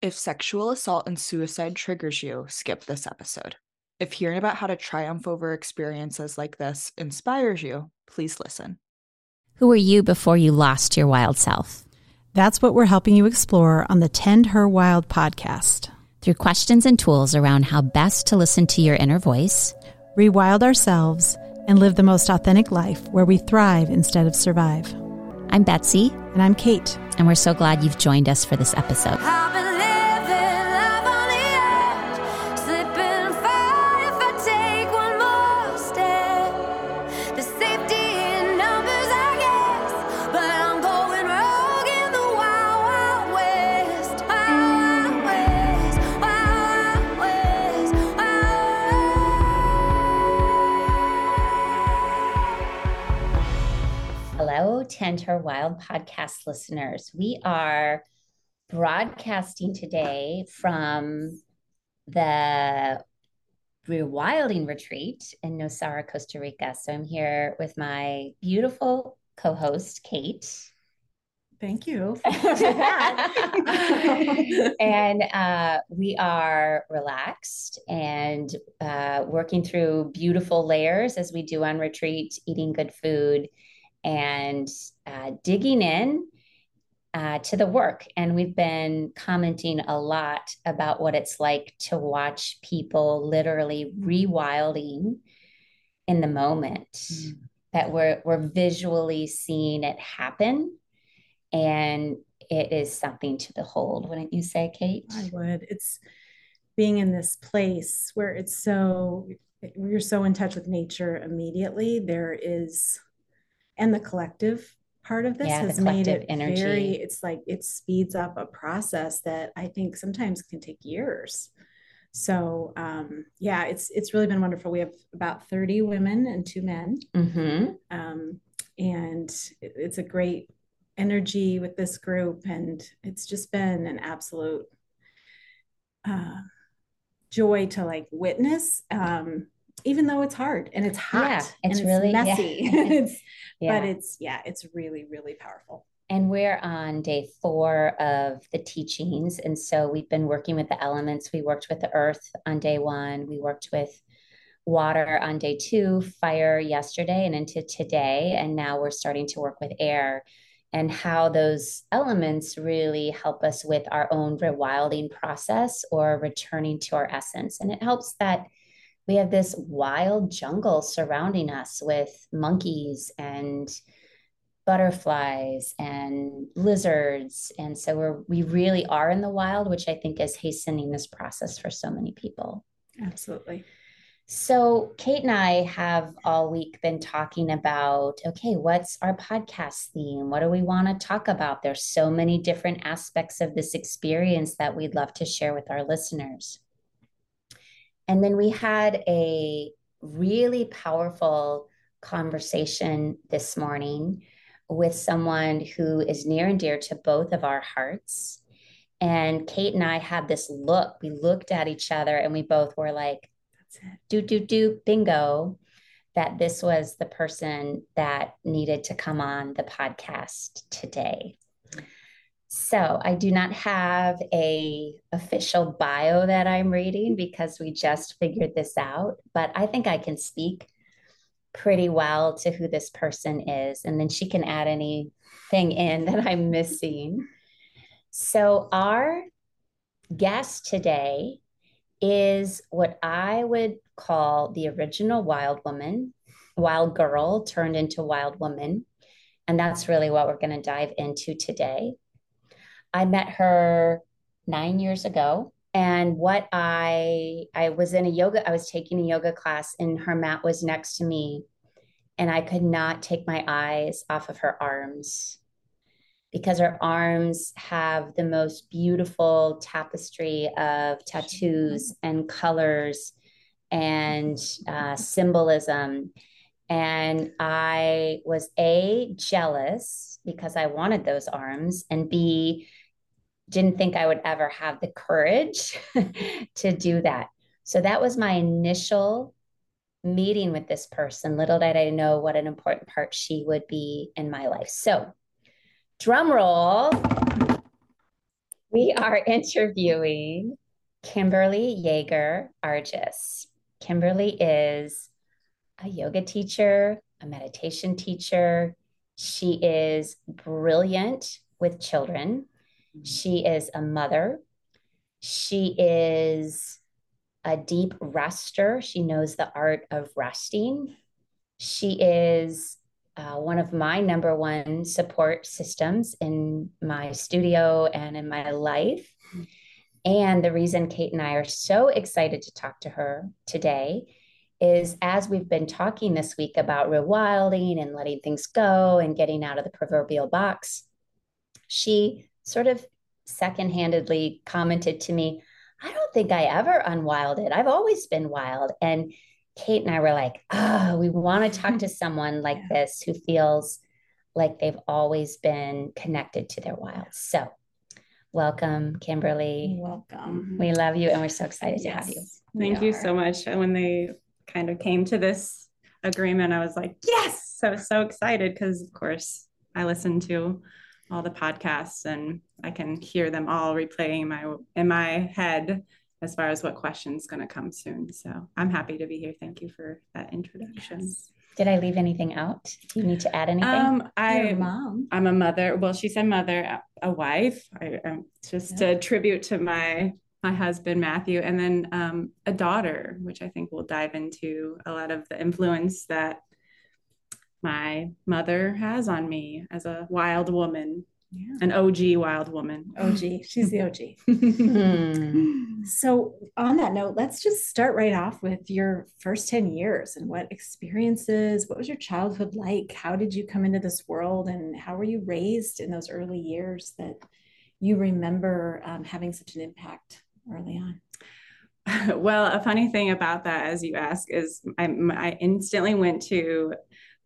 If sexual assault and suicide triggers you, skip this episode. If hearing about how to triumph over experiences like this inspires you, please listen. Who were you before you lost your wild self? That's what we're helping you explore on the Tend Her Wild podcast. Through questions and tools around how best to listen to your inner voice, rewild ourselves, and live the most authentic life where we thrive instead of survive. I'm Betsy. And I'm Kate. And we're so glad you've joined us for this episode. Her Wild podcast listeners. We are broadcasting today from the rewilding retreat in Nosara, Costa Rica. So I'm here with my beautiful co host, Kate. Thank you. and uh, we are relaxed and uh, working through beautiful layers as we do on retreat, eating good food and uh, digging in uh, to the work. And we've been commenting a lot about what it's like to watch people literally rewilding in the moment, mm. that we're, we're visually seeing it happen. And it is something to behold, wouldn't you say, Kate? I would. It's being in this place where it's so, you're so in touch with nature immediately. There is and the collective part of this yeah, has made it energy. very it's like it speeds up a process that i think sometimes can take years so um, yeah it's it's really been wonderful we have about 30 women and two men mm-hmm. um, and it, it's a great energy with this group and it's just been an absolute uh, joy to like witness um, even though it's hard and it's hot yeah, it's, and really messy. Yeah. it's yeah. but it's yeah it's really really powerful. And we're on day four of the teachings. And so we've been working with the elements. We worked with the earth on day one. We worked with water on day two fire yesterday and into today. And now we're starting to work with air and how those elements really help us with our own rewilding process or returning to our essence. And it helps that we have this wild jungle surrounding us with monkeys and butterflies and lizards. And so we're we really are in the wild which i think is hastening this process for so many people. Absolutely. So kate and i have all week been talking about okay what's our podcast theme? What do we want to talk about? There's so many different aspects of this experience that we'd love to share with our listeners and then we had a really powerful conversation this morning with someone who is near and dear to both of our hearts. And Kate and I had this look. We looked at each other and we both were like, do, do, do, bingo, that this was the person that needed to come on the podcast today. So I do not have a official bio that I'm reading because we just figured this out, but I think I can speak pretty well to who this person is and then she can add anything in that I'm missing. So our guest today is what I would call the original wild woman, wild girl turned into wild woman. And that's really what we're going to dive into today. I met her nine years ago. And what I I was in a yoga, I was taking a yoga class and her mat was next to me. And I could not take my eyes off of her arms because her arms have the most beautiful tapestry of tattoos and colors and uh, symbolism. And I was A, jealous because I wanted those arms, and B, didn't think I would ever have the courage to do that. So that was my initial meeting with this person. Little did I know what an important part she would be in my life. So, drum roll. we are interviewing Kimberly Jaeger Arjes. Kimberly is a yoga teacher, a meditation teacher. She is brilliant with children. She is a mother. She is a deep rester. She knows the art of resting. She is uh, one of my number one support systems in my studio and in my life. And the reason Kate and I are so excited to talk to her today is as we've been talking this week about rewilding and letting things go and getting out of the proverbial box, she sort of second-handedly commented to me, I don't think I ever unwilded. I've always been wild. And Kate and I were like, oh, we want to talk to someone like yeah. this who feels like they've always been connected to their wild. So, welcome, Kimberly. Welcome. We love you and we're so excited yes. to have you. Thank you so much. And When they kind of came to this agreement, I was like, yes. I was so excited because, of course, I listen to all the podcasts and I can hear them all replaying my in my head as far as what question's going to come soon. So I'm happy to be here. Thank you for that introduction. Yes. Did I leave anything out? Do you need to add anything? Um, I, mom. I'm a mother. Well, she said mother, a wife. I, am just yeah. a tribute to my my husband Matthew, and then um, a daughter, which I think we'll dive into a lot of the influence that my mother has on me as a wild woman yeah. An OG wild woman. OG. She's the OG. hmm. So, on that note, let's just start right off with your first 10 years and what experiences, what was your childhood like? How did you come into this world and how were you raised in those early years that you remember um, having such an impact early on? Well, a funny thing about that, as you ask, is I, I instantly went to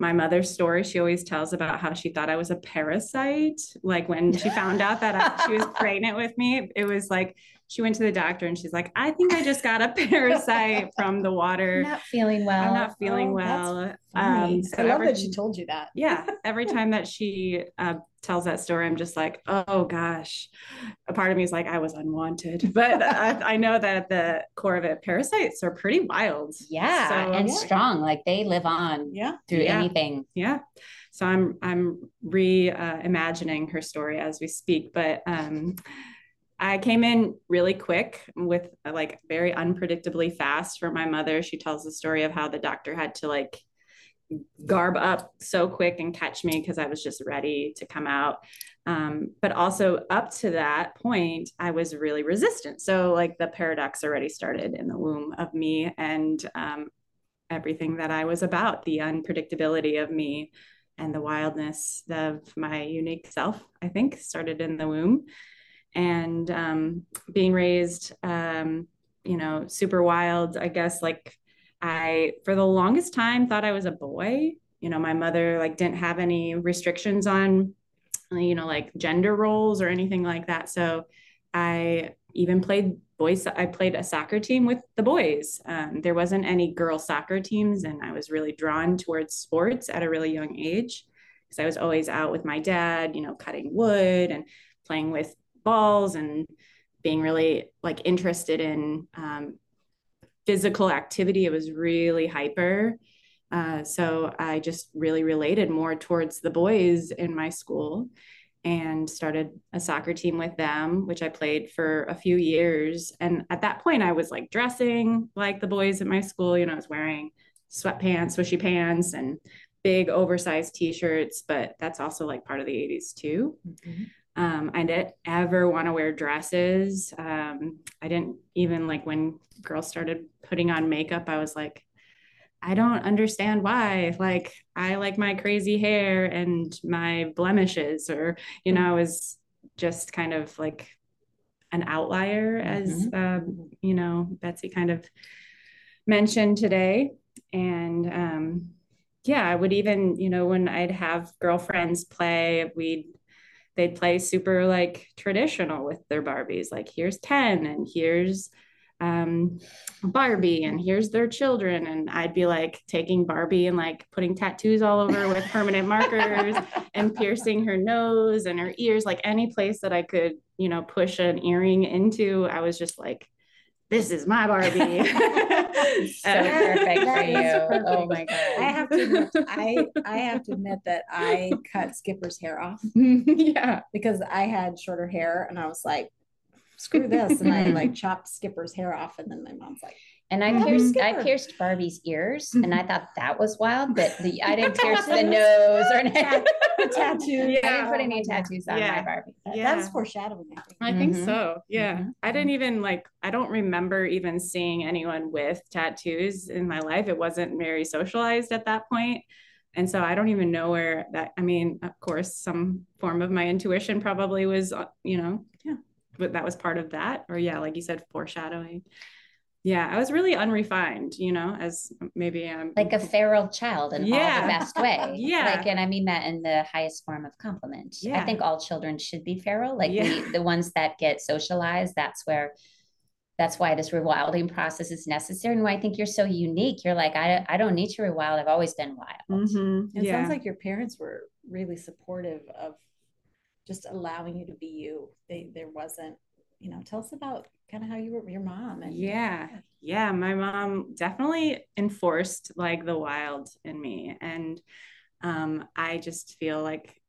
my mother's story she always tells about how she thought i was a parasite. Like when she found out that I, she was pregnant with me it was like she went to the doctor and she's like i think i just got a parasite from the water I'm not feeling well i'm not feeling oh, well um, so i love every, that she told you that yeah every time that she uh, tells that story, I'm just like, oh gosh. A part of me is like, I was unwanted. But I, I, know that at the core of it, parasites are pretty wild. Yeah. So, and yeah. strong. Like they live on yeah. through yeah. anything. Yeah. So I'm I'm reimagining uh, her story as we speak. But um I came in really quick with like very unpredictably fast for my mother. She tells the story of how the doctor had to like garb up so quick and catch me because I was just ready to come out. Um, but also up to that point, I was really resistant. So like the paradox already started in the womb of me and um, everything that I was about, the unpredictability of me and the wildness of my unique self, I think started in the womb. And um, being raised, um, you know, super wild, I guess like I, for the longest time, thought I was a boy. You know, my mother like didn't have any restrictions on, you know, like gender roles or anything like that. So I even played boys. I played a soccer team with the boys. Um, there wasn't any girl soccer teams, and I was really drawn towards sports at a really young age because I was always out with my dad, you know, cutting wood and playing with balls and being really like interested in um, physical activity. It was really hyper. Uh, so I just really related more towards the boys in my school and started a soccer team with them, which I played for a few years. And at that point, I was like dressing like the boys at my school. You know, I was wearing sweatpants, swishy pants, and big oversized t shirts, but that's also like part of the 80s too. Mm-hmm. Um, I didn't ever want to wear dresses. Um, I didn't even like when girls started putting on makeup, I was like, I don't understand why. Like, I like my crazy hair and my blemishes, or, you know, I was just kind of like an outlier, as, mm-hmm. um, you know, Betsy kind of mentioned today. And, um, yeah, I would even, you know, when I'd have girlfriends play, we'd they'd play super like traditional with their Barbies. Like here's Ken and here's um, Barbie and here's their children. And I'd be like taking Barbie and like putting tattoos all over with permanent markers and piercing her nose and her ears, like any place that I could, you know, push an earring into. I was just like, this is my Barbie. so perfect for you. Perfect. Oh my god. I have to admit, I I have to admit that I cut Skipper's hair off. yeah. Because I had shorter hair and I was like, screw this. And I like chopped Skipper's hair off. And then my mom's like, and I pierced I pierced Barbie's ears, and I thought that was wild, but the I didn't pierce the nose or anything. tattoo. Yeah. I didn't put any tattoos on yeah. my Barbie. Yeah. That's foreshadowing. I think. I think mm-hmm. so. Yeah. Mm-hmm. I didn't even like. I don't remember even seeing anyone with tattoos in my life. It wasn't very socialized at that point. And so I don't even know where that. I mean, of course, some form of my intuition probably was, uh, you know, yeah, but that was part of that. Or yeah, like you said, foreshadowing yeah i was really unrefined you know as maybe i'm like a feral child in yeah. all the best way yeah like and i mean that in the highest form of compliment yeah. i think all children should be feral like yeah. the, the ones that get socialized that's where that's why this rewilding process is necessary and why i think you're so unique you're like i, I don't need to rewild i've always been wild mm-hmm. it yeah. sounds like your parents were really supportive of just allowing you to be you they there wasn't you know tell us about kind of how you were your mom and yeah. Yeah. My mom definitely enforced like the wild in me. And um, i just feel like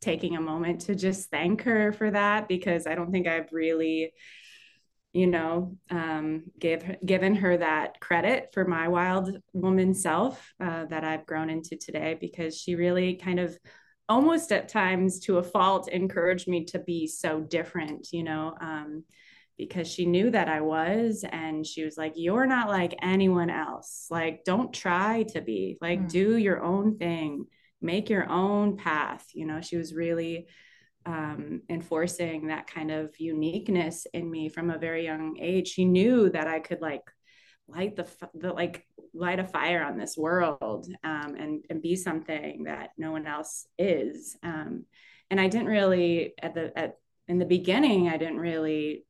taking a moment to just thank her for that because i don't think i've really you know um, give given her that credit for my wild woman self uh, that i've grown into today because she really kind of almost at times to a fault encouraged me to be so different you know um, because she knew that I was. And she was like, You're not like anyone else. Like, don't try to be, like, mm. do your own thing, make your own path. You know, she was really um, enforcing that kind of uniqueness in me from a very young age. She knew that I could, like, light the, the like light a fire on this world um, and and be something that no one else is um, and i didn't really at the at in the beginning i didn't really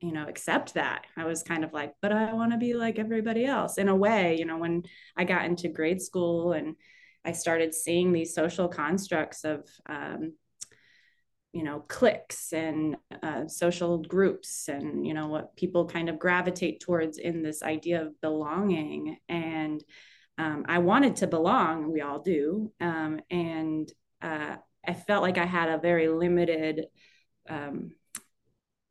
you know accept that. I was kind of like but i want to be like everybody else in a way you know when i got into grade school and i started seeing these social constructs of um, you know cliques and uh, social groups and you know what people kind of gravitate towards in this idea of belonging. And um, i wanted to belong we all do um, and uh, i felt like i had a very limited um,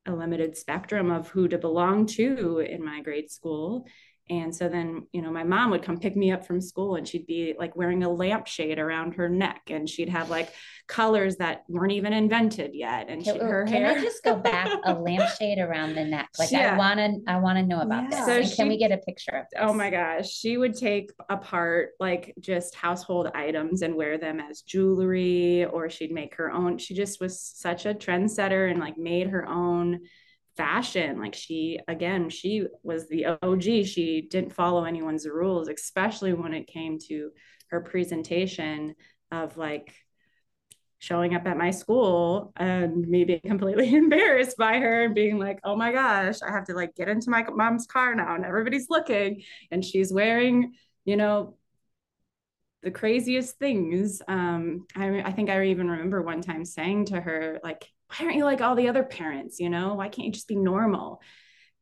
a limited spectrum of who to belong to in my grade school and so then, you know, my mom would come pick me up from school and she'd be like wearing a lampshade around her neck and she'd have like colors that weren't even invented yet. And can, she, her can hair. I just go back a lampshade around the neck? Like yeah. I want to, I want to know about yeah. this. So she, can we get a picture of oh this? Oh my gosh. She would take apart like just household items and wear them as jewelry or she'd make her own. She just was such a trendsetter and like made her own fashion. Like she again she was the og she didn't follow anyone's rules especially when it came to her presentation of like showing up at my school and me being completely embarrassed by her and being like oh my gosh i have to like get into my mom's car now and everybody's looking. And she's wearing you know the craziest things. Um I, I think i even remember one time saying to her like why aren't you like all the other parents? You know, why can't you just be normal?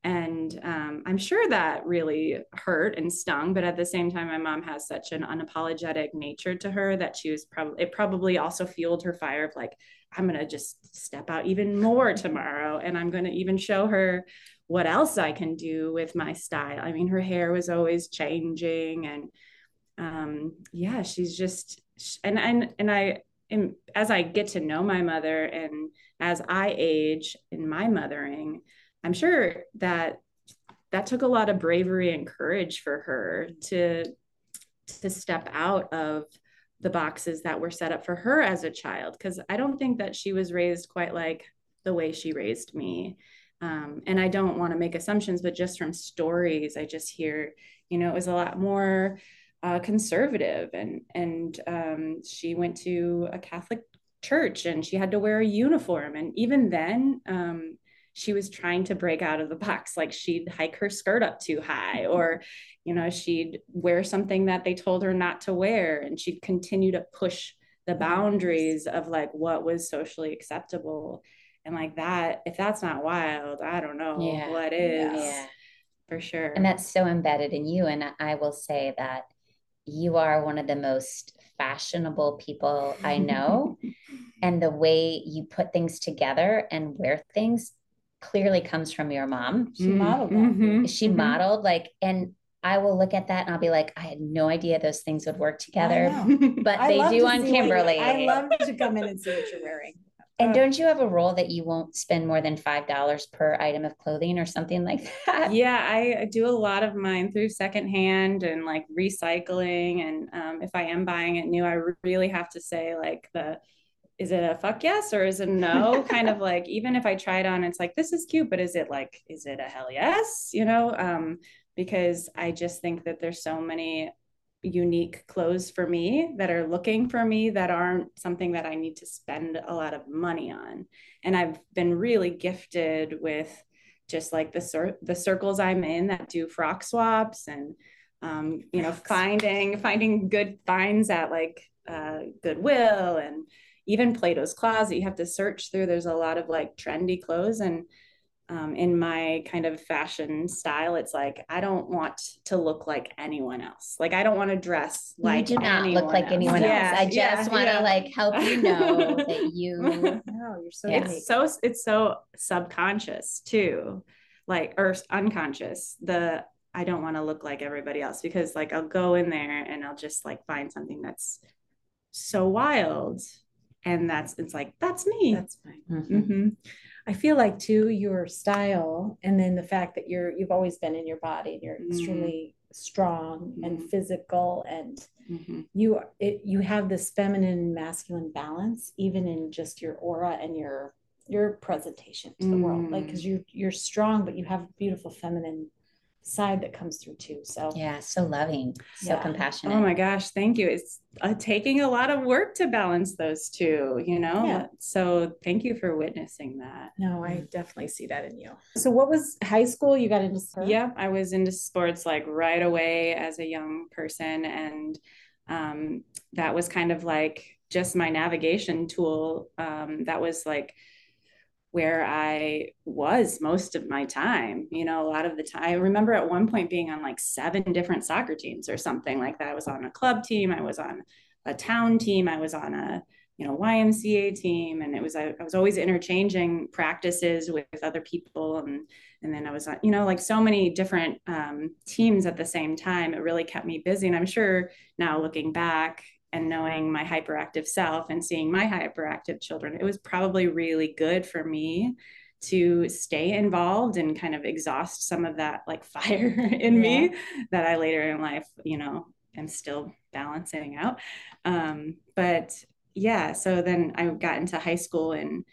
And um, I'm sure that really hurt and stung. But at the same time, my mom has such an unapologetic nature to her that she was probably, it probably also fueled her fire of like, I'm going to just step out even more tomorrow. And I'm going to even show her what else I can do with my style. I mean, her hair was always changing. And um, yeah, she's just, and, and, and I, and as I get to know my mother and as I age in my mothering, I'm sure that that took a lot of bravery and courage for her to to step out of the boxes that were set up for her as a child because I don't think that she was raised quite like the way she raised me. Um, and I don't want to make assumptions, but just from stories, I just hear, you know, it was a lot more uh, conservative, and and um, she went to a Catholic church, and she had to wear a uniform. And even then, um, she was trying to break out of the box like she'd hike her skirt up too high or you know she'd wear something that they told her not to wear and she'd continue to push the boundaries of like what was socially acceptable and like that if that's not wild i don't know yeah. what is yeah. for sure and that's so embedded in you and i will say that you are one of the most fashionable people i know and the way you put things together and wear things clearly comes from your mom she modeled mm-hmm. she mm-hmm. modeled like and I will look at that and I'll be like, I had no idea those things would work together, but they do on Kimberly. You, I love to come in and see what you're wearing. And uh, don't you have a rule that you won't spend more than five dollars per item of clothing or something like that? Yeah, I do a lot of mine through secondhand and like recycling. And um, if I am buying it new, I really have to say like the is it a fuck yes or is it no? kind of like even if I try it on, it's like this is cute, but is it like is it a hell yes? You know, um, because I just think that there's so many unique clothes for me that are looking for me that aren't something that I need to spend a lot of money on. And I've been really gifted with just like the cir- the circles I'm in that do frock swaps and um, you know finding finding good finds at like uh, Goodwill and even Plato's Closet. You have to search through. There's a lot of like trendy clothes and um, in my kind of fashion style, it's like I don't want to look like anyone else. Like I don't want to dress like you do not look like else. anyone yeah, else. I just yeah, want to yeah. like help you know that you. no, you're so. It's so it's so subconscious too, like or unconscious. The I don't want to look like everybody else because like I'll go in there and I'll just like find something that's so wild, and that's it's like that's me. That's fine. Mm-hmm. Mm-hmm. I feel like too your style and then the fact that you're you've always been in your body and you're mm-hmm. extremely strong mm-hmm. and physical and mm-hmm. you it, you have this feminine masculine balance even in just your aura and your your presentation to the world like because mm. you you're strong but you have beautiful feminine side that comes through too. So yeah, so loving, so yeah. compassionate. Oh my gosh, thank you. It's uh, taking a lot of work to balance those two, you know. Yeah. So thank you for witnessing that. No, I definitely see that in you. So what was high school? You got into sports? Yeah, I was into sports like right away as a young person, and um, that was kind of like just my navigation tool. Um, that was like where I was most of my time. You know, a lot of the time, I remember at one point being on like seven different soccer teams or something like that. I was on a club team, I was on a town team, I was on a you know YMCA team, and it was I, I was always interchanging practices with, with, other people, and and then I was on you know like so many different um, teams at the same time. It really kept me busy, and I'm sure now looking back, and knowing my hyperactive self and seeing my hyperactive children, it was probably really good for me to stay involved and kind of exhaust some of that like fire in yeah. me that I later in life, you know, am still balancing out. Um, but yeah, so then I got into high school and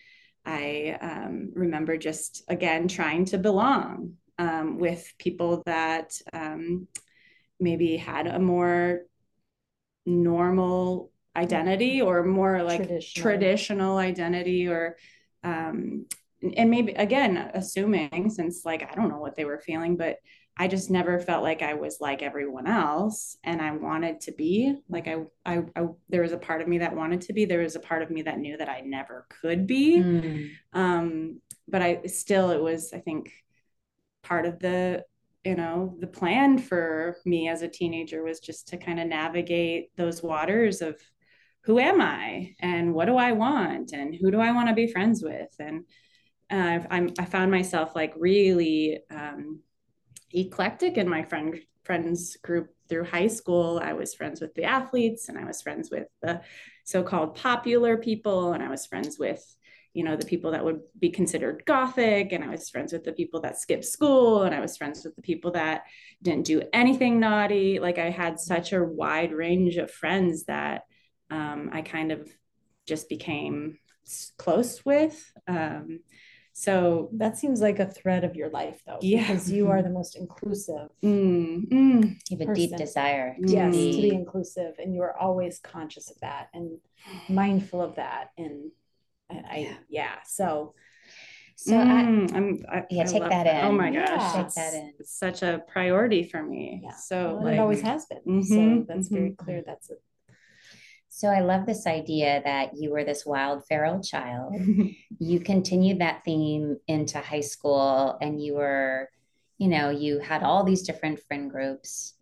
I um, remember just again trying to belong um, with people that um, maybe had a more normal identity or more like traditional, traditional identity or um and maybe again assuming since like i don't know what they were feeling but i just never felt like i was like everyone else and i wanted to be like i i, I there was a part of me that wanted to be there was a part of me that knew that i never could be mm. um but i still it was i think part of the you know the plan for me as a teenager was just to kind of navigate those waters of who am i and what do i want and who do i want to be friends with? And uh, I'm, i found myself like really um, eclectic in my friend friends group through high school. I was friends with the athletes and i was friends with the so-called popular people and i was friends with you know the people that would be considered gothic and i was friends with the people that skipped school and i was friends with the people that didn't do anything naughty. Like i had such a wide range of friends that um, i kind of just became close with um, so that seems like a thread of your life though yeah. because you are the most inclusive mm, mm. you have a deep desire to yes be... to be inclusive and you are always conscious of that and mindful of that and I, yeah. yeah. So, So mm, I, am I, yeah, I take that, that, in. Oh my gosh, yeah. take that in. It's such a priority for me. Yeah. So well, like, it always has been. Mm-hmm, so that's mm-hmm. very clear. That's it. So I love this idea that you were this wild feral child. you continued that theme into high school, and you were, you know, you had all these different friend groups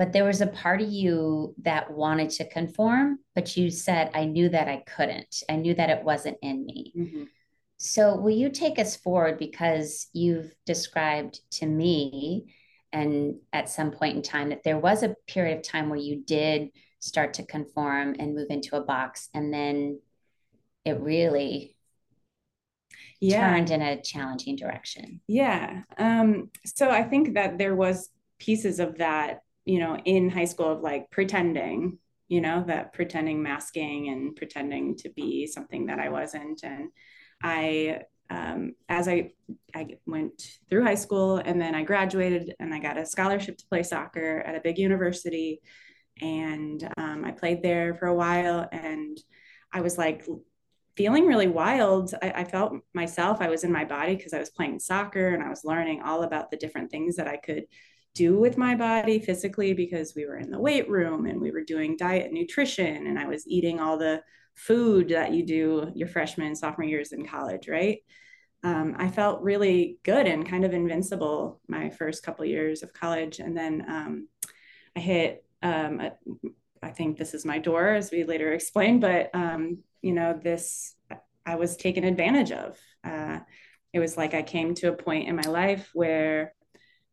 but there was a part of you that wanted to conform but you said i knew that i couldn't. I knew that it wasn't in me. Mm-hmm. so will you take us forward? Because you've described to me and at some point in time that there was a period of time where you did start to conform and move into a box and then it really yeah. turned in a challenging direction. Yeah. Um, so i think that there was pieces of that you know, in high school of like pretending, you know, that pretending masking and pretending to be something that I wasn't. And I, um, as I, I went through high school and then I graduated and I got a scholarship to play soccer at a big university. And um, I played there for a while and I was like feeling really wild. I, I felt myself, I was in my body because I was playing soccer and I was learning all about the different things that I could do with my body physically because we were in the weight room and we were doing diet and nutrition and I was eating all the food that you do your freshman sophomore years in college, right? Um, I felt really good and kind of invincible my first couple years of college. And then um, I hit, um, a, I think this is my door, as we later explained, but um, you know, this I was taken advantage of. Uh, it was like I came to a point in my life where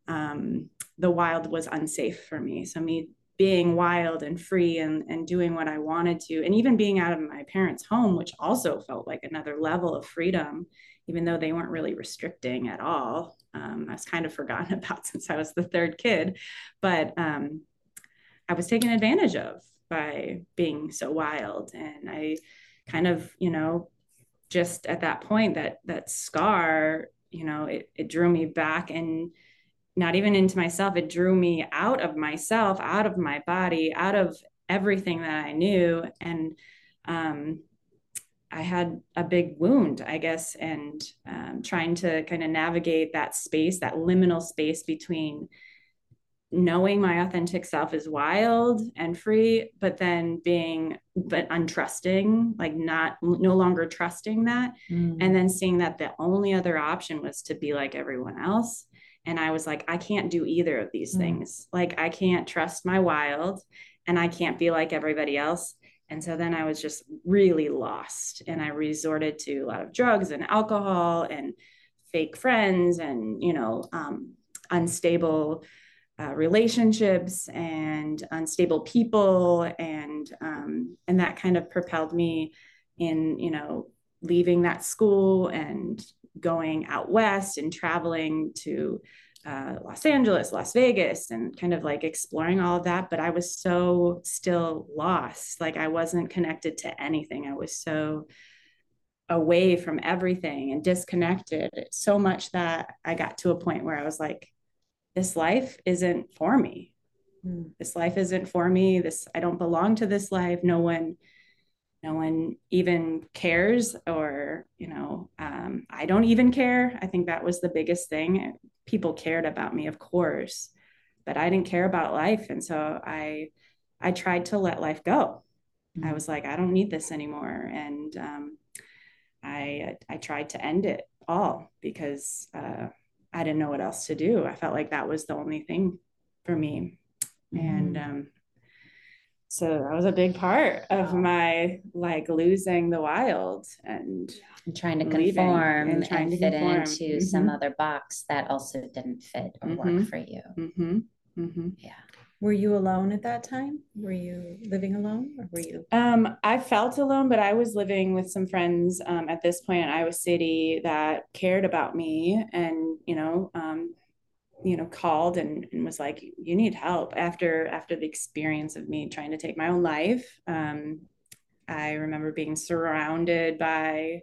um, the wild was unsafe for me. So me being wild and free and, and doing what I wanted to, and even being out of my parents' home, which also felt like another level of freedom, even though they weren't really restricting at all. Um, I was kind of forgotten about since I was the third kid, but um, I was taken advantage of by being so wild. And I kind of, you know, just at that point, that that scar, you know, it, it drew me back and not even into myself. It drew me out of myself, out of my body, out of everything that I knew. And um, I had a big wound, I guess, and um, trying to kind of navigate that space, that liminal space between knowing my authentic self is wild and free, but then being but untrusting, like not no longer trusting that, mm. and then seeing that the only other option was to be like everyone else and I was like, I can't do either of these mm. things. Like, I can't trust my wild and I can't be like everybody else. And so then I was just really lost. And I resorted to a lot of drugs and alcohol and fake friends and, you know, um, unstable uh, relationships and unstable people. And, um, and that kind of propelled me in, you know, leaving that school and going out west and traveling to uh, Los Angeles, Las Vegas, and kind of like exploring all of that. But I was so still lost. Like I wasn't connected to anything. I was so away from everything and disconnected so much that I got to a point where I was like, this life isn't for me. Mm. This life isn't for me. This, I don't belong to this life. No one no one even cares or you know um, i don't even care. I think that was the biggest thing. People cared about me of course but i didn't care about life. And so i i tried to let life go. Mm-hmm. i was like i don't need this anymore. And um, i i tried to end it all because uh, i didn't know what else to do. I felt like that was the only thing for me. Mm-hmm. and um, so that was a big part of my like losing the wild and, and trying to conform and, trying and to fit conform. into mm-hmm. some other box that also didn't fit or mm-hmm. work for you. Mm-hmm. mm-hmm. Yeah. Were you alone at that time? Were you living alone or were you? Um, I felt alone, but I was living with some friends um, at this point in Iowa City that cared about me and, you know, um, you know called and, and was like you need help. After after the experience of me trying to take my own life um, i remember being surrounded by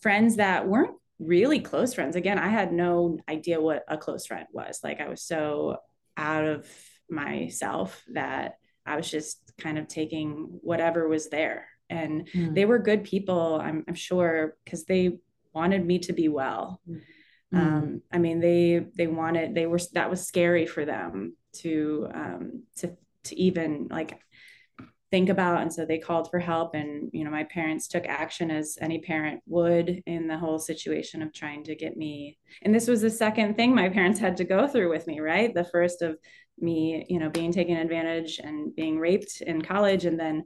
friends that weren't really close friends. Again i had no idea what a close friend was. Like i was so out of myself that i was just kind of taking whatever was there. And mm. they were good people i'm, I'm sure because they wanted me to be well. Mm-hmm. Um, I mean, they they wanted they were that was scary for them to um, to to even like think about and so they called for help and you know my parents took action as any parent would in the whole situation of trying to get me. And this was the second thing my parents had to go through with me right? The first of me you know being taken advantage and being raped in college and then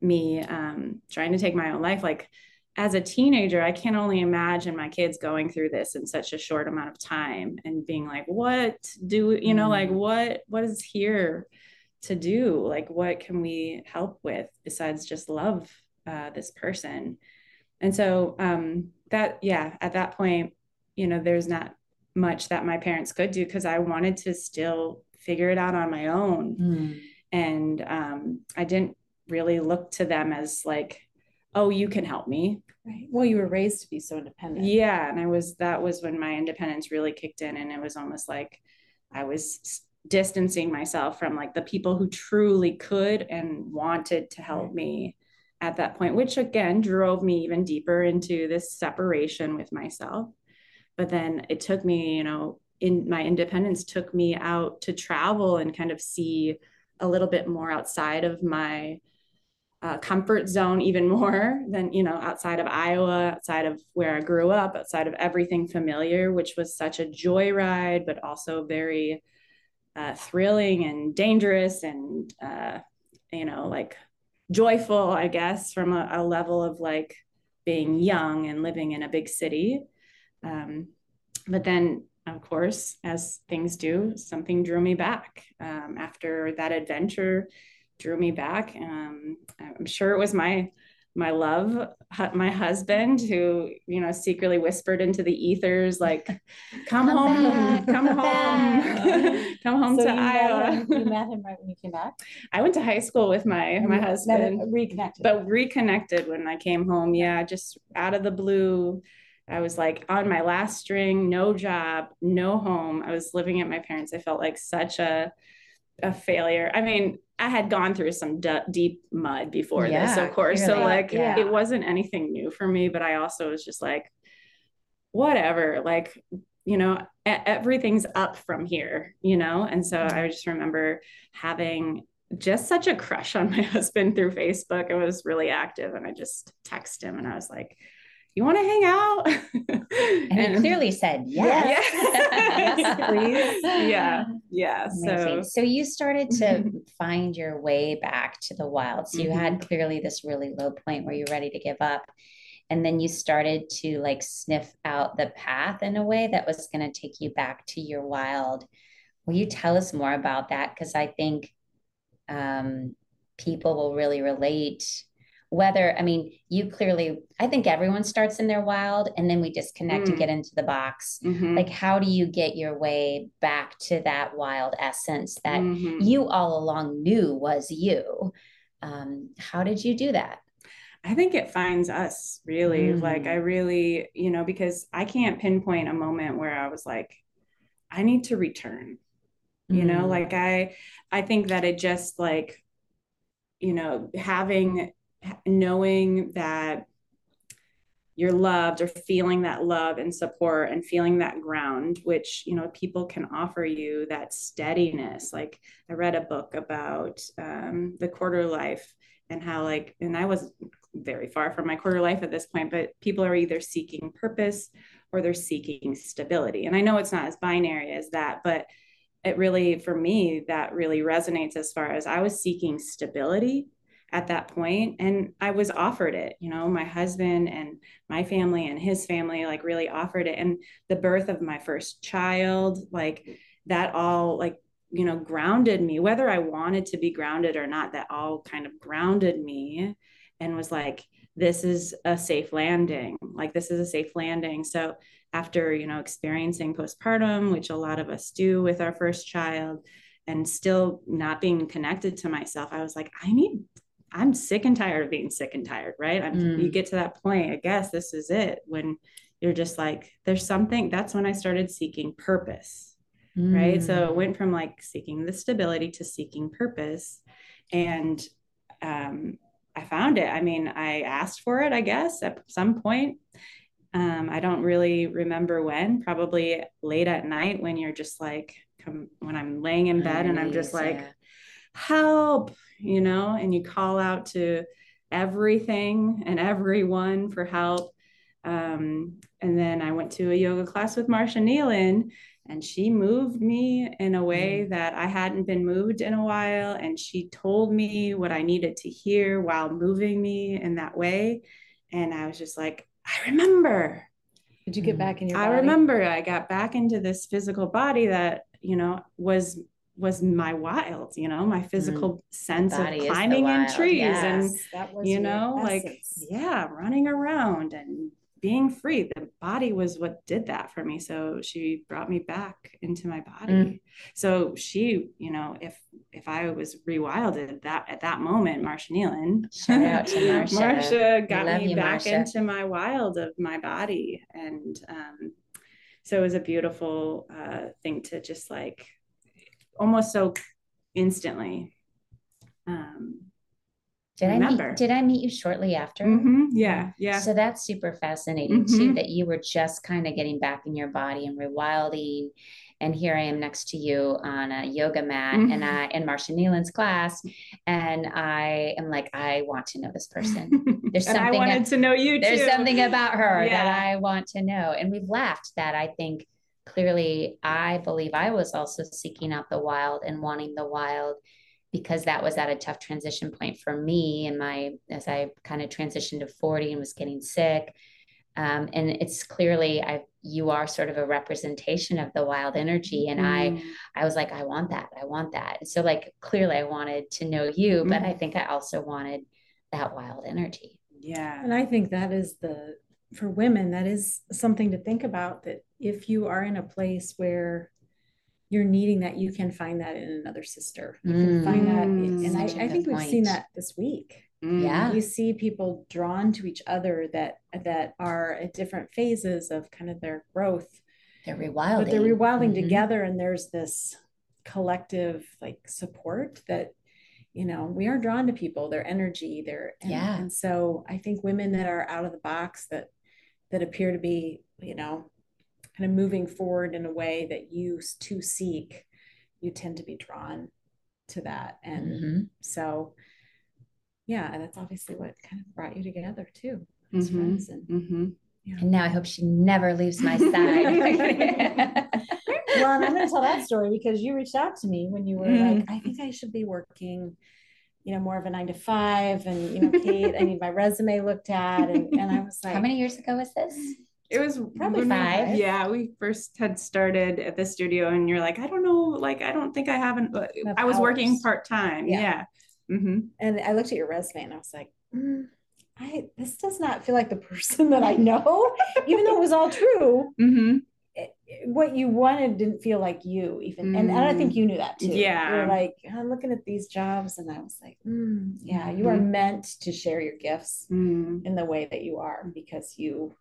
me um, trying to take my own life. Like as a teenager i can only imagine my kids going through this in such a short amount of time and being like what do you know like mm. what what is here to do like what can we help with besides just love uh, this person and so um, that yeah at that point you know there's not much that my parents could do because i wanted to still figure it out on my own mm. and um, i didn't really look to them as like oh you can help me. Right. Well you were raised to be so independent. Yeah. And i was that was when my independence really kicked in. And it was almost like i was distancing myself from like the people who truly could and wanted to help me at that point which again drove me even deeper into this separation with myself. But then it took me you know in my independence took me out to travel and kind of see a little bit more outside of my uh, comfort zone even more than you know outside of iowa outside of where i grew up outside of everything familiar which was such a joyride but also very uh, thrilling and dangerous and uh, you know like joyful i guess from a, a, level of like being young and living in a big city. Um, but then of course as things do something drew me back um, after that adventure drew me back um, i'm sure it was my my love, my husband, who you know secretly whispered into the ethers, like, "Come, come home, back, come, come home, come home so to Iowa." Met him, you met him right when you came back. I went to high school with my my husband, reconnected, but reconnected when I came home. Yeah, just out of the blue. I was like on my last string, no job, no home. I was living at my parents. I felt like such a a failure. I mean, I had gone through some d- deep mud before yeah, this, of course. So like yeah. it wasn't anything new for me, but I also was just like, whatever, like, you know, everything's up from here, you know? And so mm-hmm. I just remember having just such a crush on my husband through Facebook. I was really active. And I just texted him and I was like, you want to hang out? and, and, he clearly said yes. yes. yes please. Yeah. Yeah. Amazing. So, so you started to find your way back to the wild. So you mm-hmm. had clearly this really low point where you're ready to give up. And then you started to like sniff out the path in a way that was going to take you back to your wild. Will you tell us more about that? Because I think um, people will really relate whether i mean you clearly i think everyone starts in their wild and then we disconnect mm. and get into the box mm-hmm. like how do you get your way back to that wild essence that mm-hmm. you all along knew was you um, how did you do that I think it finds us really mm. like I really, you know, because I can't pinpoint a moment where I was like, I need to return. You mm. know, like I I think that it just like, you know, having knowing that you're loved or feeling that love and support and feeling that ground which you know people can offer you that steadiness. Like i read a book about um, the quarter life and how like and i was very far from my quarter life at this point but people are either seeking purpose or they're seeking stability. And i know it's not as binary as that but it really for me that really resonates as far as i was seeking stability at that point and i was offered it you know my husband and my family and his family like really offered it and the birth of my first child like that all like you know grounded me whether i wanted to be grounded or not that all kind of grounded me and was like this is a safe landing like this is a safe landing. So after you know experiencing postpartum which a lot of us do with our first child and still not being connected to myself i was like i need I'm sick and tired of being sick and tired, right? Mm. You get to that point, I guess this is it when you're just like, there's something. That's when I started seeking purpose, mm. right? So it mm. went from like seeking the stability to seeking purpose. And um, I found it. I mean, I asked for it, I guess, at some point. Um, I don't really remember when, probably late at night when you're just like, come, when I'm laying in bed and I'm just like, yeah. Help, you know, and you call out to everything and everyone for help. Um, and then I went to a yoga class with Marsha Nealon, and she moved me in a way mm. that I hadn't been moved in a while. And she told me what I needed to hear while moving me in that way. And I was just like, I remember. Did you get back in your body? I remember I got back into this physical body that, you know, was was my wild, you know, my physical mm. sense of climbing in trees yes, and you know, like yeah, running around and being free. The body was what did that for me. So she brought me back into my body. Mm. so she you know if if i was rewilded that at that moment marsha nealon. Shout out to marsha marsha got me you, back marsha. into my wild of my body. And um so it was a beautiful uh thing to just like almost so instantly um did remember. I meet, did I meet you shortly after? Mm-hmm. Yeah, yeah. So that's super fascinating mm-hmm. too. That you were just kind of getting back in your body and rewilding, and here I am next to you on a yoga mat, mm-hmm. and I in Marsha Nealon's class, and I am like, I want to know this person. There's something I wanted to know you. There's too. something about her yeah. that I want to know, and we've laughed that I think clearly I believe I was also seeking out the wild and wanting the wild because that was at a tough transition point for me and my as I kind of transitioned to 40 and was getting sick. Um, and it's clearly I you are sort of a representation of the wild energy. And mm. I I was like, I want that. I want that. And so like clearly I wanted to know you, mm. but I think I also wanted that wild energy. Yeah. And I think that is the for women, that is something to think about that if you are in a place where you're needing that you can find that in another sister. You can find that in, and I, I, think we've seen that this week. Mm. yeah. You see people drawn to each other that that are at different phases of kind of their growth. They're rewilding but they're rewilding mm-hmm. together and there's this collective like support that you know we are drawn to people their energy their and, yeah. and so i think women that are out of the box that that appear to be you know kind of moving forward in a way that you to seek, you tend to be drawn to that. And mm-hmm. so, yeah, that's obviously what kind of brought you together too, as mm-hmm. friends. And, mm-hmm. yeah. and now I hope she never leaves my side. well, I'm going to tell that story because you reached out to me when you were like, mm-hmm. I think I should be working you know, more of a nine to five and, you know, Kate, I need my resume looked at. And, and I was like, how many years ago was this? It was probably five. Yeah, we first had started at the studio, and you're like, I don't know, like I don't think I haven't. I was hours. working part time. Yeah. yeah. Mm-hmm. And I looked at your resume, and I was like, mm, I this does not feel like the person that I know, even though it was all true. Mm-hmm. What you wanted didn't feel like you even, mm. and, and I think you knew that too. Yeah, you're like I'm looking at these jobs, and I was like, mm, yeah, you are mm-hmm. meant to share your gifts mm. in the way that you are because you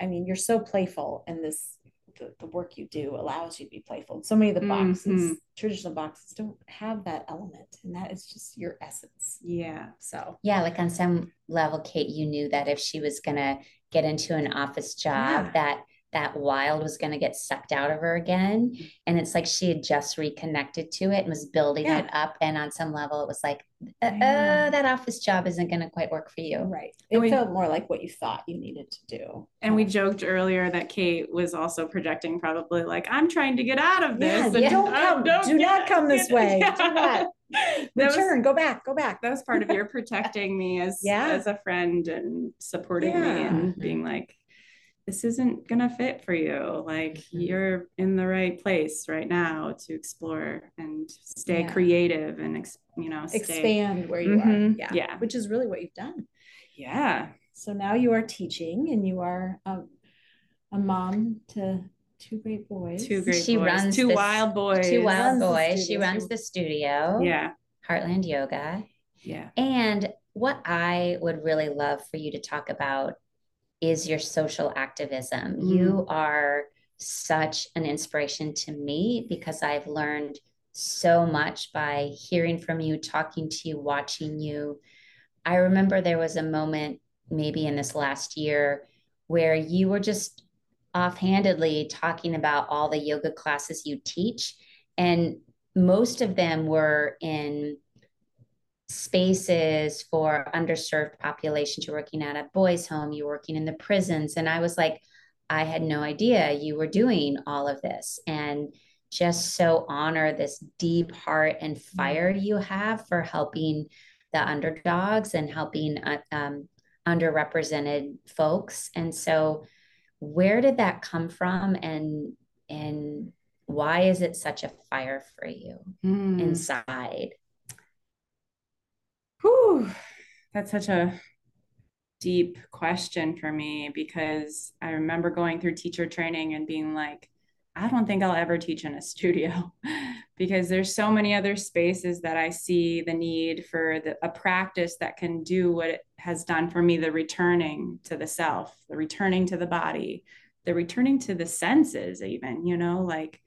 I mean, you're so playful, and this the, the work you do allows you to be playful. So many of the boxes, mm-hmm. traditional boxes, don't have that element, and that is just your essence. Yeah. So yeah, like on some level, Kate, you knew that if she was gonna get into an office job, yeah. that that wild was going to get sucked out of her again. And it's like she had just reconnected to it and was building yeah. it up. And on some level, it was like, uh, uh, that office job isn't going to quite work for you. Right. It we, felt more like what you thought you needed to do. And we joked earlier that Kate was also projecting probably like, I'm trying to get out of this. Yeah, yeah. Don't come. Don't do not come this way. Yeah. Do not. Return. Was, go back. Go back. That was part of your protecting me as, yeah. as a friend and supporting me and being like, this isn't going to fit for you. Like mm-hmm. you're in the right place right now to explore and stay yeah. creative and, ex- you know, stay... expand where you mm-hmm. are. Yeah. yeah. Which is really what you've done. Yeah. So now you are teaching and you are a, a mom to two great boys. Two great she boys. Runs two wild boys. Two wild boys. She runs the studio. Yeah. Heartland Yoga. Yeah. And what I would really love for you to talk about is your social activism. Mm. You are such an inspiration to me because I've learned so much by hearing from you, talking to you, watching you. I remember there was a moment maybe in this last year where you were just offhandedly talking about all the yoga classes you teach. And most of them were in spaces for underserved populations. You're working at a boys' home, you're working in the prisons. And I was like, I had no idea you were doing all of this. And just so honor this deep heart and fire mm-hmm. you have for helping the underdogs and helping uh, um, underrepresented folks. And so, where did that come from, and and why is it such a fire for you mm. inside? Whew, that's such a deep question for me because I remember going through teacher training and being like, I don't think I'll ever teach in a studio because there's so many other spaces that I see the need for the, a practice that can do what it has done for me the returning to the self, the returning to the body, the returning to the senses, even, you know, like.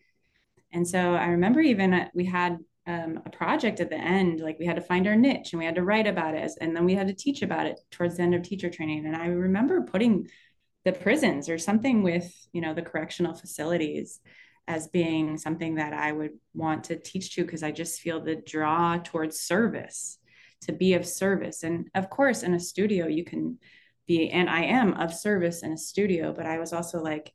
And so I remember even uh, we had um, a project at the end, like we had to find our niche and we had to write about it. And then we had to teach about it towards the end of teacher training. And I remember putting the prisons or something with you know the correctional facilities as being something that I would want to teach to because I just feel the draw towards service to be of service and of course in a studio you can be and I am of service in a studio but I was also like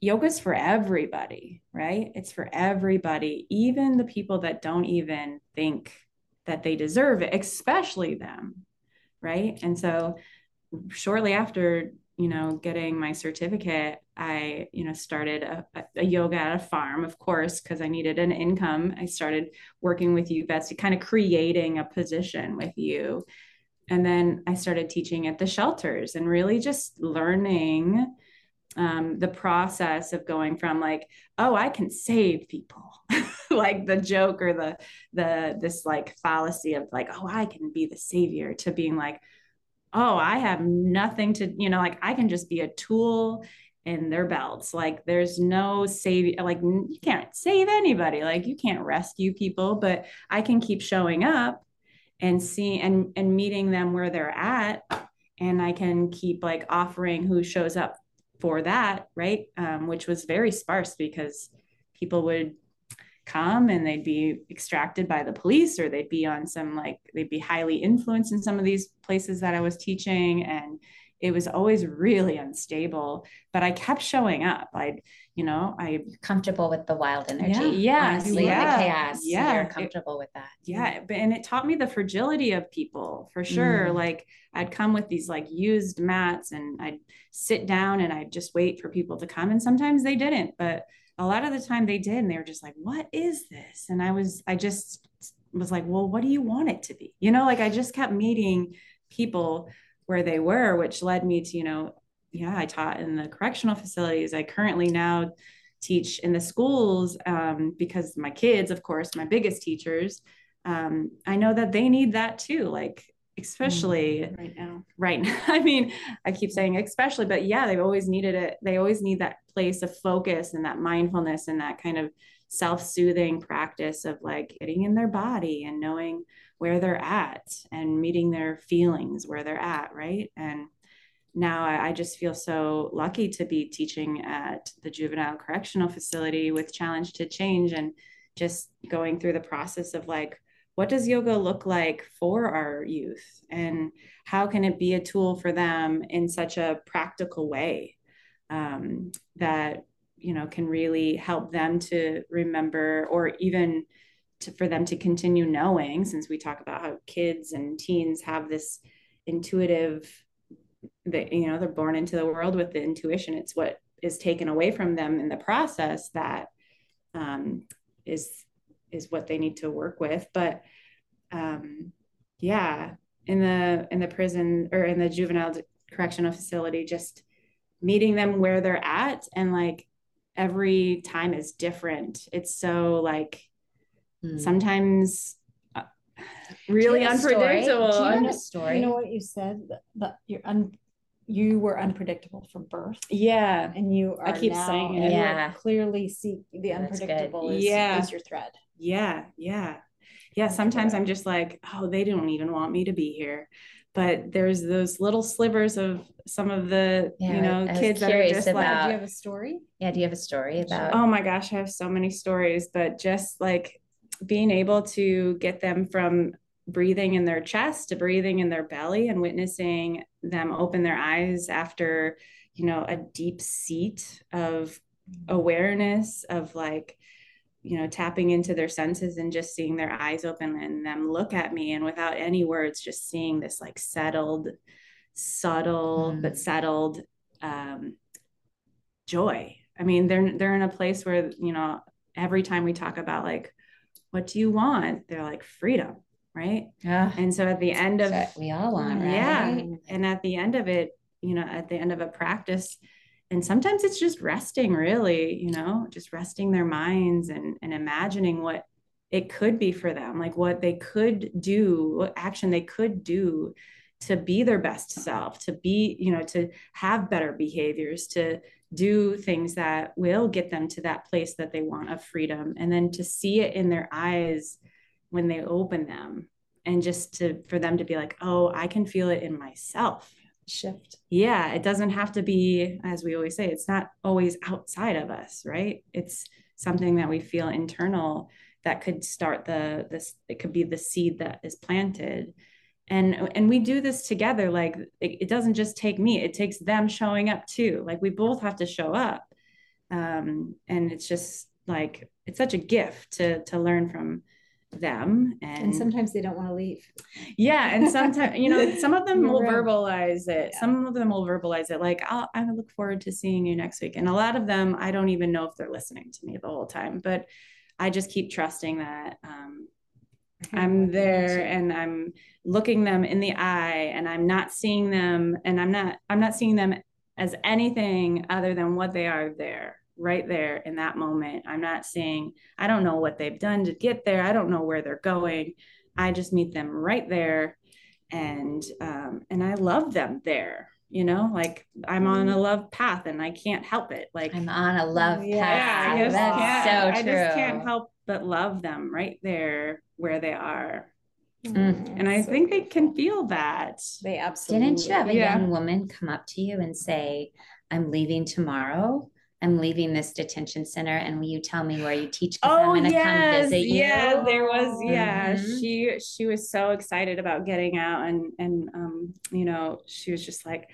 yoga's for everybody right it's for everybody even the people that don't even think that they deserve it especially them right and so shortly after you know, getting my certificate, I, you know, started a, a yoga at a farm, of course, because I needed an income. I started working with you, Betsy, kind of creating a position with you. And then I started teaching at the shelters and really just learning um, the process of going from like, oh, I can save people, like the joke or the the this like fallacy of like, oh, I can be the savior, to being like, oh, I have nothing to, you know, like I can just be a tool in their belts. Like there's no save, like you can't save anybody. Like you can't rescue people, but I can keep showing up and see and and meeting them where they're at. And I can keep like offering who shows up for that, right? Um, which was very sparse because people would come and they'd be extracted by the police or they'd be on some like they'd be highly influenced in some of these places that I was teaching and it was always really unstable but I kept showing up. I you know I comfortable with the wild energy. Yeah honestly yeah, the chaos. yeah you're comfortable it, with that. Yeah but and it taught me the fragility of people for sure. Mm. like I'd come with these like used mats and I'd sit down and I'd just wait for people to come and sometimes they didn't but a lot of the time they did and they were just like what is this? And i was i just was like well what do you want it to be? You know like i just kept meeting people where they were which led me to you know yeah i taught in the correctional facilities. I currently now teach in the schools um, because my kids of course my biggest teachers um, i know that they need that too like especially mm, right now. right now. I mean i keep saying especially but yeah they've always needed it. They always need that place of focus and that mindfulness and that kind of self-soothing practice of like getting in their body and knowing where they're at and meeting their feelings where they're at right? And now I, I just feel so lucky to be teaching at the juvenile correctional facility with challenge to change and just going through the process of like what does yoga look like for our youth? And how can it be a tool for them in such a practical way um, that you know can really help them to remember or even to, for them to continue knowing since we talk about how kids and teens have this intuitive that you know they're born into the world with the intuition. It's what is taken away from them in the process that um, is is what they need to work with. But um, yeah in the in the prison or in the juvenile correctional facility just meeting them where they're at and like every time is different. It's so like mm. sometimes uh, really unpredictable Do you, have a story? you know what you said that you're un- you were unpredictable from birth. Yeah. And you are I keep saying it. Yeah. Clearly see the unpredictable is, yeah. is your thread. Yeah. Yeah. Yeah. Sometimes I'm just like, oh, they don't even want me to be here. but there's those little slivers of some of the yeah, you know kids that are just about, like do you have a story yeah do you have a story about oh my gosh i have so many stories but just like being able to get them from breathing in their chest to breathing in their belly and witnessing them open their eyes after you know a deep seat of awareness of like you know tapping into their senses and just seeing their eyes open and them look at me. And without any words just seeing this like settled subtle mm. but settled um, joy. I mean they're they're in a place where you know every time we talk about like what do you want? They're like freedom right? Yeah. And so at the end of we all want right? yeah. And at the end of it you know at the end of a practice and sometimes it's just resting really you know just resting their minds and and imagining what it could be for them like what they could do what action they could do to be their best self to be you know to have better behaviors to do things that will get them to that place that they want of freedom and then to see it in their eyes when they open them and just to for them to be like oh i can feel it in myself shift. Yeah, it doesn't have to be, as we always say, it's not always outside of us, right? It's something that we feel internal that could start the this it could be the seed that is planted and and we do this together like it, it, doesn't just take me it takes them showing up too. Like we both have to show up. Um and it's just like it's such a gift to to learn from them and, and sometimes they don't want to leave. Yeah and sometimes you know some of them will verbalize it. Yeah. some of them will verbalize it like I'll, i look forward to seeing you next week. And a lot of them i don't even know if they're listening to me the whole time but i just keep trusting that um, i'm there and i'm looking them in the eye and i'm not seeing them and i'm not i'm not seeing them as anything other than what they are there right there in that moment. I'm not saying I don't know what they've done to get there. I don't know where they're going. I just meet them right there, and um, and I love them there. You know, like I'm on a mm-hmm. love path and I can't help it. Like I'm on a love yeah. path. Yeah, That's so true. I just can't help but love them right there where they are. Mm. And I so think they can feel that. They absolutely. Didn't you have a yeah. young woman come up to you and say, "I'm leaving tomorrow"? I'm leaving this detention center and will you tell me where you teach? Oh, I'm gonna yes, come visit you. Yeah, there was, yeah. Mm-hmm. She she was so excited about getting out and and um, you know, she was just like,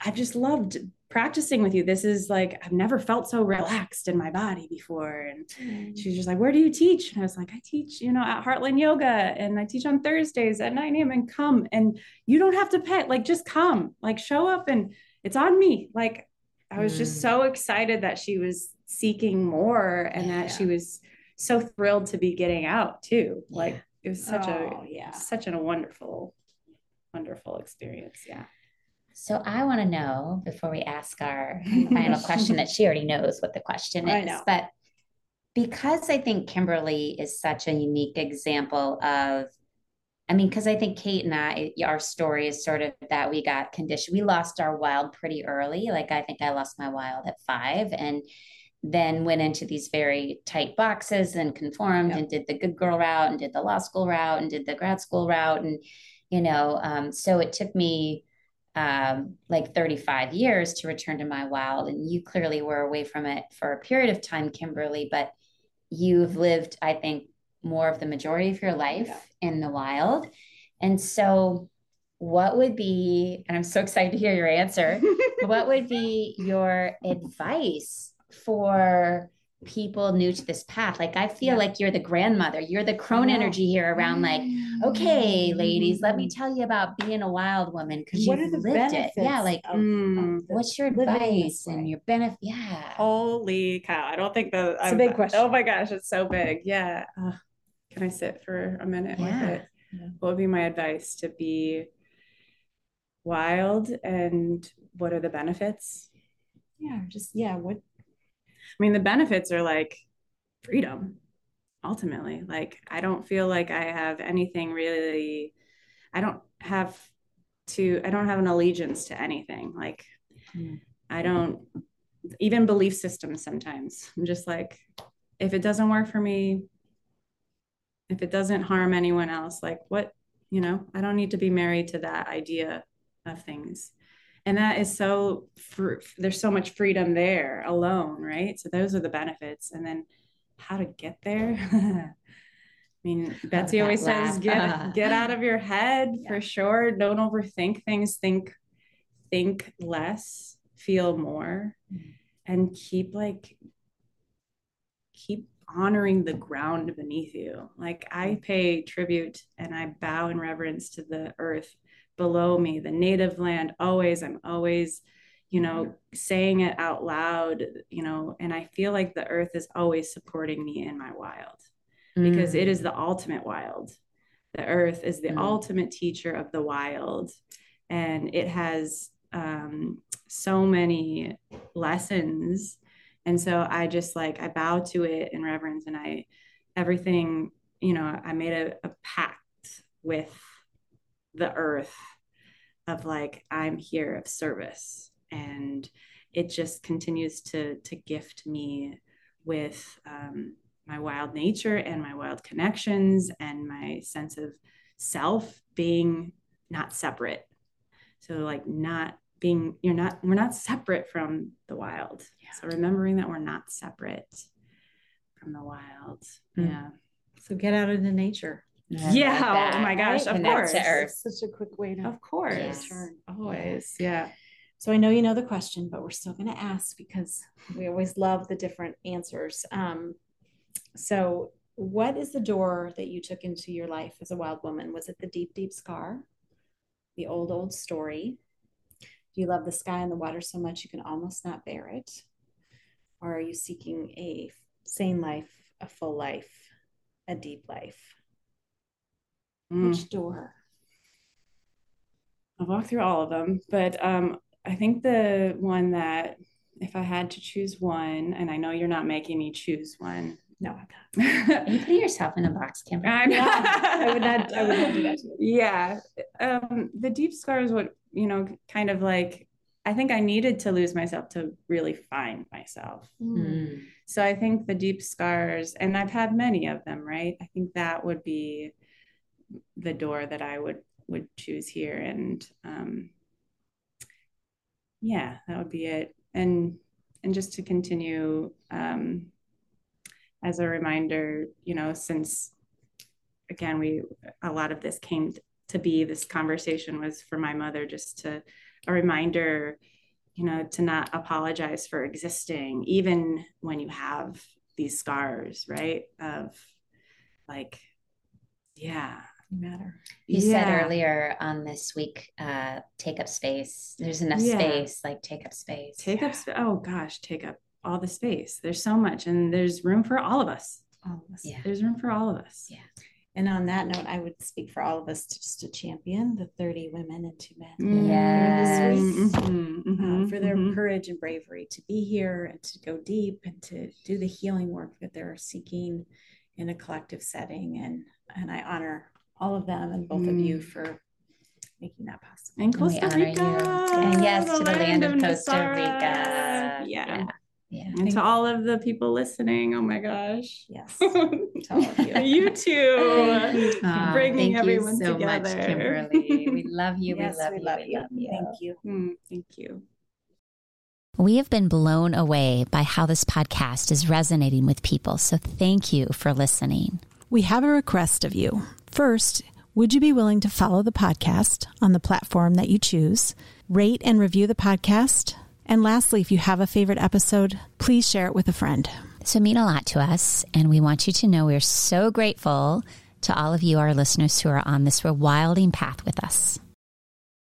I've just loved practicing with you. This is like I've never felt so relaxed in my body before. And mm-hmm. she was just like, Where do you teach? And I was like, I teach, you know, at Heartland Yoga and I teach on Thursdays at 9 a.m. and come and you don't have to pay, like just come, like show up and it's on me. Like I was mm. just so excited that she was seeking more and yeah. that she was so thrilled to be getting out too. Like it was such oh, a yeah, such a wonderful, wonderful experience. Yeah. So I want to know before we ask our final question that she already knows what the question is, but because I think Kimberly is such a unique example of I mean, because I think Kate and I, our story is sort of that we got conditioned. We lost our wild pretty early. Like I think I lost my wild at five and then went into these very tight boxes and conformed yep. and did the good girl route and did the law school route and did the grad school route. And, you know, um, so it took me um, like 35 years to return to my wild. And you clearly were away from it for a period of time, Kimberly, but you've lived, I think, more of the majority of your life yeah. in the wild. And so, what would be, and I'm so excited to hear your answer, what would be your advice for people new to this path? Like, I feel yeah. like you're the grandmother, you're the crone energy here around, like, okay, ladies, let me mm. tell you about being a wild woman because you've lived it. Yeah, like, of, mm, of what's your advice and your benefit? Yeah. Holy cow. I don't think that it's I'm, a big question. Oh my gosh, it's so big. Yeah. Uh, can I sit for a minute yeah. with it? Yeah. What would be my advice to be wild and what are the benefits? Yeah, just yeah, what I mean the benefits are like freedom ultimately. Like I don't feel like I have anything really I don't have to I don't have an allegiance to anything. Like mm. I don't even belief systems sometimes. I'm just like if it doesn't work for me, if it doesn't harm anyone else like what you know, I don't need to be married to that idea of things. And that is so, fr- there's so much freedom there alone, right? So those are the benefits. And then how to get there. I mean, Betsy always laugh. says, get, get out of your head yeah. for sure. Don't overthink things. Think, think less, feel more, mm-hmm. and keep like, keep honoring the ground beneath you. Like I pay tribute and I bow in reverence to the earth below me, the native land. Always, I'm always, you know, saying it out loud, you know, and I feel like the earth is always supporting me in my wild mm. because it is mm. the ultimate wild. The earth is the mm. ultimate teacher of the wild. And it has um, so many lessons and so i just like i bow to it in reverence and i everything you know i made a, a pact with the earth of like i'm here of service. And it just continues to to gift me with um, my wild nature and my wild connections and my sense of self being not separate. So like not being you're not we're not separate from the wild. Yeah. so remembering that we're not separate from the wild. Mm. yeah. So get out into nature. Yeah oh my gosh right? of Connect course. To such a quick way to of course. yes. always. Yeah. So i know you know the question but we're still going to ask because we always love the different answers. Um, so what is the door that you took into your life as a wild woman? Was it the deep deep scar? The old old story do you love the sky and the water so much you can almost not bear it? Or are you seeking a sane life, a full life, a deep life? Mm. Which door? I'll walk through all of them, but um, I think the one that, if I had to choose one, and I know you're not making me choose one. No, I'm not. You put yourself in a box, Kimber? I'm not. I would not. I would not do that. Yeah, um, the deep scar is what you know, kind of like I think I needed to lose myself to really find myself. Mm. So I think the deep scars, and I've had many of them, right? I think that would be the door that I would would choose here, and um, yeah, that would be it. And and just to continue um, as a reminder, you know, since again we a lot of this came to be this conversation was for my mother just to a reminder you know to not apologize for existing even when you have these scars right of like yeah. You matter. You yeah. said earlier on this week uh take up space. There's enough yeah. space like take up space. Take yeah. up sp- oh gosh take up all the space. There's so much and there's room for all of us. All of us. Yeah. There's room for all of us. Yeah and on that note, I would speak for all of us to just to champion the 30 women and two men mm-hmm. yes. Mm-hmm, mm-hmm, uh, for their mm-hmm. courage and bravery to be here and to go deep and to do the healing work that they're seeking in a collective setting. And and I honor all of them and both of you mm. for making that possible. And Costa Rica. And yes, to the land, land of Costa Rica. yeah. yeah. Yeah. And to all of the people listening, oh my gosh. Yes. to all of you. you too. Uh, bringing everyone so together. Much, Kimberly. We love you. yes, we love we you. Love we you. love you. Thank you. Mm, thank you. We have been blown away by how this podcast is resonating with people. So thank you for listening. We have a request of you. First, would you be willing to follow the podcast on the platform that you choose? Rate and review the podcast and lastly, if you have a favorite episode, please share it with a friend. So mean a lot to us, and we want you to know we're so grateful to all of you, our listeners, who are on this rewilding path with us.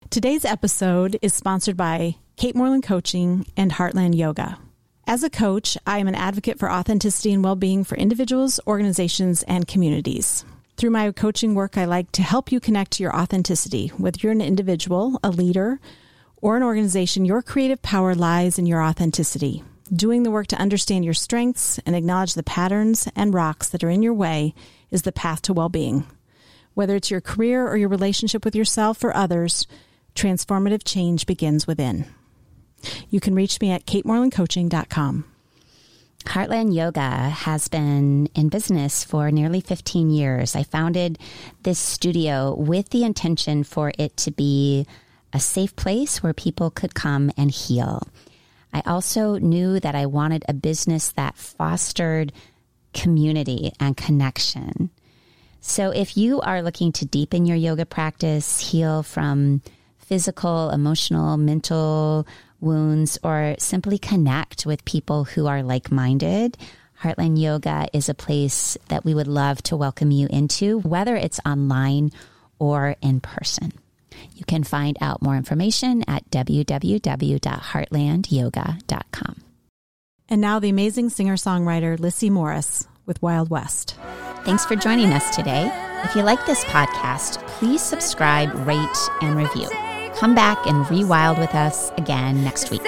Today's episode is sponsored by Kate Moreland Coaching and Heartland Yoga. As a coach, I am an advocate for authenticity and well being for individuals, organizations, and communities. Through my coaching work, I like to help you connect to your authenticity, whether you're an individual, a leader, or an organization, your creative power lies in your authenticity. Doing the work to understand your strengths and acknowledge the patterns and rocks that are in your way is the path to well being. Whether it's your career or your relationship with yourself or others, transformative change begins within. You can reach me at katemorelandcoaching.com. Heartland Yoga has been in business for nearly 15 years. I founded this studio with the intention for it to be a safe place where people could come and heal. I also knew that I wanted a business that fostered community and connection. So if you are looking to deepen your yoga practice, heal from physical, emotional, mental wounds, or simply connect with people who are like minded, Heartland Yoga is a place that we would love to welcome you into, whether it's online or in person. You can find out more information at www.heartlandyoga.com. And now the amazing singer songwriter Lissy Morris with Wild West. Thanks for joining us today. If you like this podcast, please subscribe, rate, and review. Come back and rewild with us again next week.